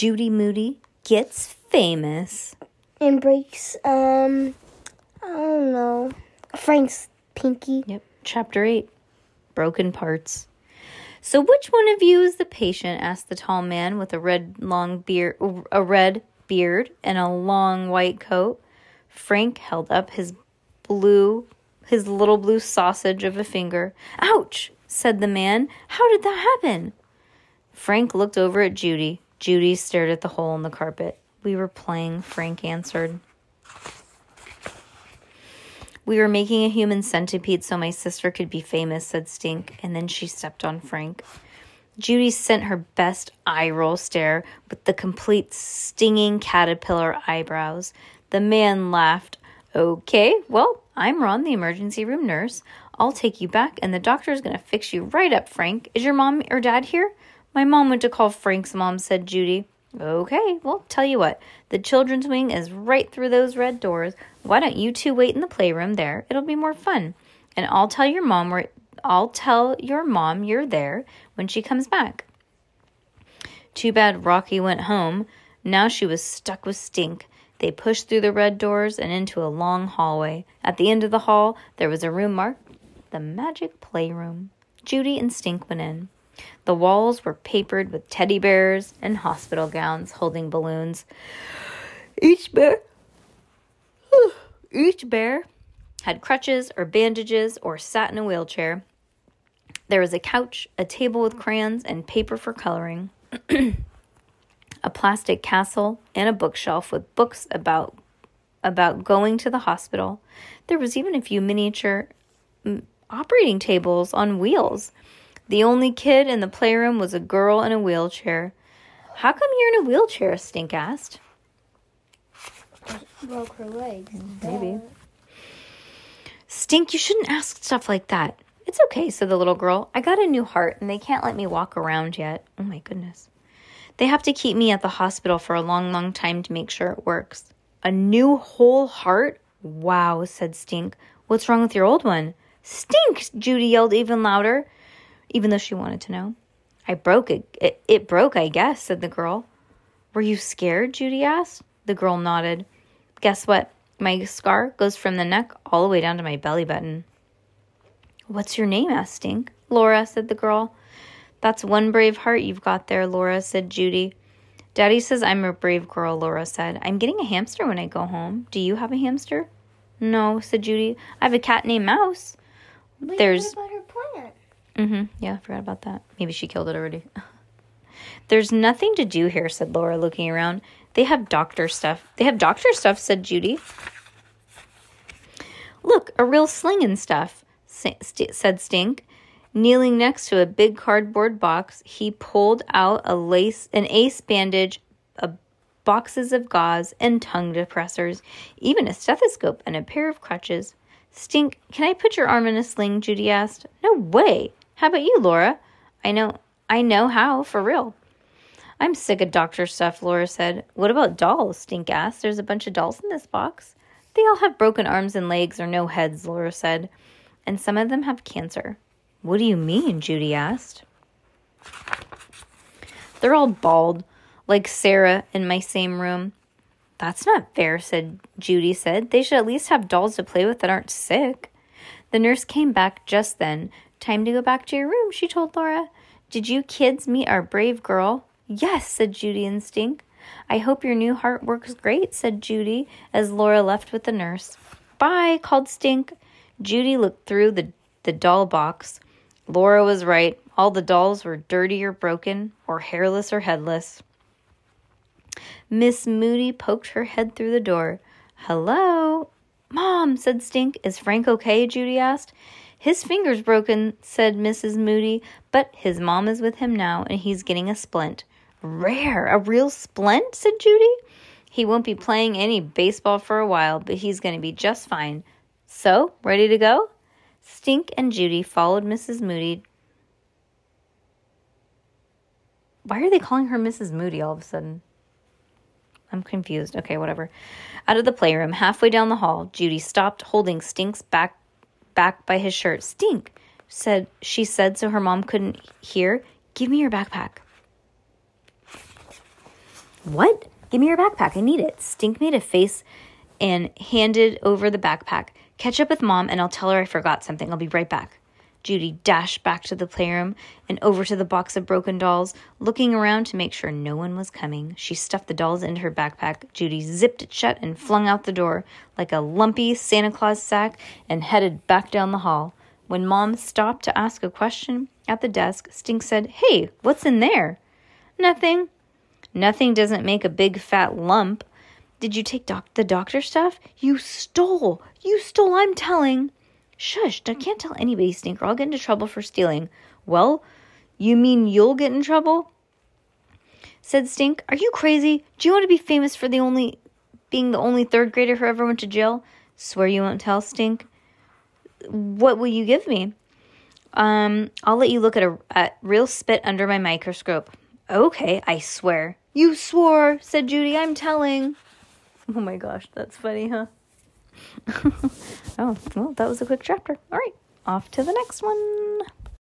Judy Moody gets famous. And breaks, um, I don't know, Frank's pinky. Yep. Chapter 8 Broken Parts. So, which one of you is the patient? asked the tall man with a red long beard, a red beard and a long white coat. Frank held up his blue, his little blue sausage of a finger. Ouch! said the man. How did that happen? Frank looked over at Judy. Judy stared at the hole in the carpet. We were playing, Frank answered. We were making a human centipede so my sister could be famous, said Stink, and then she stepped on Frank. Judy sent her best eye roll stare with the complete stinging caterpillar eyebrows. The man laughed. Okay, well, I'm Ron, the emergency room nurse. I'll take you back, and the doctor is going to fix you right up, Frank. Is your mom or dad here? My mom went to call Frank's mom, said Judy. Okay, well, tell you what, the children's wing is right through those red doors. Why don't you two wait in the playroom there? It'll be more fun. And I'll tell your mom where I'll tell your mom you're there when she comes back. Too bad Rocky went home. Now she was stuck with Stink. They pushed through the red doors and into a long hallway. At the end of the hall, there was a room marked the Magic Playroom. Judy and Stink went in. The walls were papered with teddy bears and hospital gowns holding balloons. Each bear each bear had crutches or bandages or sat in a wheelchair. There was a couch, a table with crayons and paper for coloring, a plastic castle, and a bookshelf with books about about going to the hospital. There was even a few miniature mm, operating tables on wheels. The only kid in the playroom was a girl in a wheelchair. How come you're in a wheelchair? Stink asked. Broke her legs. Maybe. Stink, you shouldn't ask stuff like that. It's okay, said the little girl. I got a new heart and they can't let me walk around yet. Oh my goodness. They have to keep me at the hospital for a long, long time to make sure it works. A new whole heart? Wow, said Stink. What's wrong with your old one? Stink! Judy yelled even louder, even though she wanted to know. I broke it. It, it broke, I guess, said the girl. Were you scared? Judy asked. The girl nodded. Guess what? My scar goes from the neck all the way down to my belly button. What's your name? asked Stink. Laura, said the girl. That's one brave heart you've got there, Laura, said Judy. Daddy says I'm a brave girl, Laura said. I'm getting a hamster when I go home. Do you have a hamster? No, said Judy. I have a cat named Mouse. Wait, There's- what about her plant? Mm-hmm. Yeah, I forgot about that. Maybe she killed it already. There's nothing to do here, said Laura, looking around. They have doctor stuff. They have doctor stuff, said Judy. Look, a real sling and stuff, said Stink. Kneeling next to a big cardboard box, he pulled out a lace, an ace bandage, a boxes of gauze and tongue depressors, even a stethoscope and a pair of crutches. Stink, can I put your arm in a sling? Judy asked. No way. How about you, Laura? I know, I know how, for real. I'm sick of doctor stuff, Laura said. What about dolls? Stink asked. There's a bunch of dolls in this box. They all have broken arms and legs or no heads, Laura said. And some of them have cancer. What do you mean? Judy asked. They're all bald, like Sarah in my same room. That's not fair, said Judy said. They should at least have dolls to play with that aren't sick. The nurse came back just then. Time to go back to your room, she told Laura. Did you kids meet our brave girl? Yes, said Judy and Stink. I hope your new heart works great, said Judy as Laura left with the nurse. Bye, called Stink. Judy looked through the, the doll box. Laura was right. All the dolls were dirty or broken, or hairless or headless. Miss Moody poked her head through the door. Hello? Mom, said Stink. Is Frank okay? Judy asked. His finger's broken, said Mrs. Moody, but his mom is with him now and he's getting a splint. Rare. A real splint, said Judy. He won't be playing any baseball for a while, but he's going to be just fine. So, ready to go? Stink and Judy followed Mrs. Moody. Why are they calling her Mrs. Moody all of a sudden? I'm confused. Okay, whatever. Out of the playroom, halfway down the hall, Judy stopped, holding Stink's back back by his shirt. Stink, said she said so her mom couldn't hear. Give me your backpack. What? Give me your backpack. I need it. Stink made a face and handed over the backpack. Catch up with mom and I'll tell her I forgot something. I'll be right back. Judy dashed back to the playroom and over to the box of broken dolls, looking around to make sure no one was coming. She stuffed the dolls into her backpack. Judy zipped it shut and flung out the door like a lumpy Santa Claus sack and headed back down the hall. When Mom stopped to ask a question at the desk, Stink said, Hey, what's in there? Nothing. Nothing doesn't make a big fat lump. Did you take doc- the doctor stuff? You stole. You stole, I'm telling. Shush, I can't tell anybody, Stinker. I'll get into trouble for stealing. Well, you mean you'll get in trouble? Said Stink. Are you crazy? Do you want to be famous for the only being the only third grader who ever went to jail? Swear you won't tell, Stink. What will you give me? Um, I'll let you look at a at real spit under my microscope. Okay, I swear. You swore, said Judy. I'm telling. Oh my gosh, that's funny, huh? oh, well, that was a quick chapter. All right, off to the next one.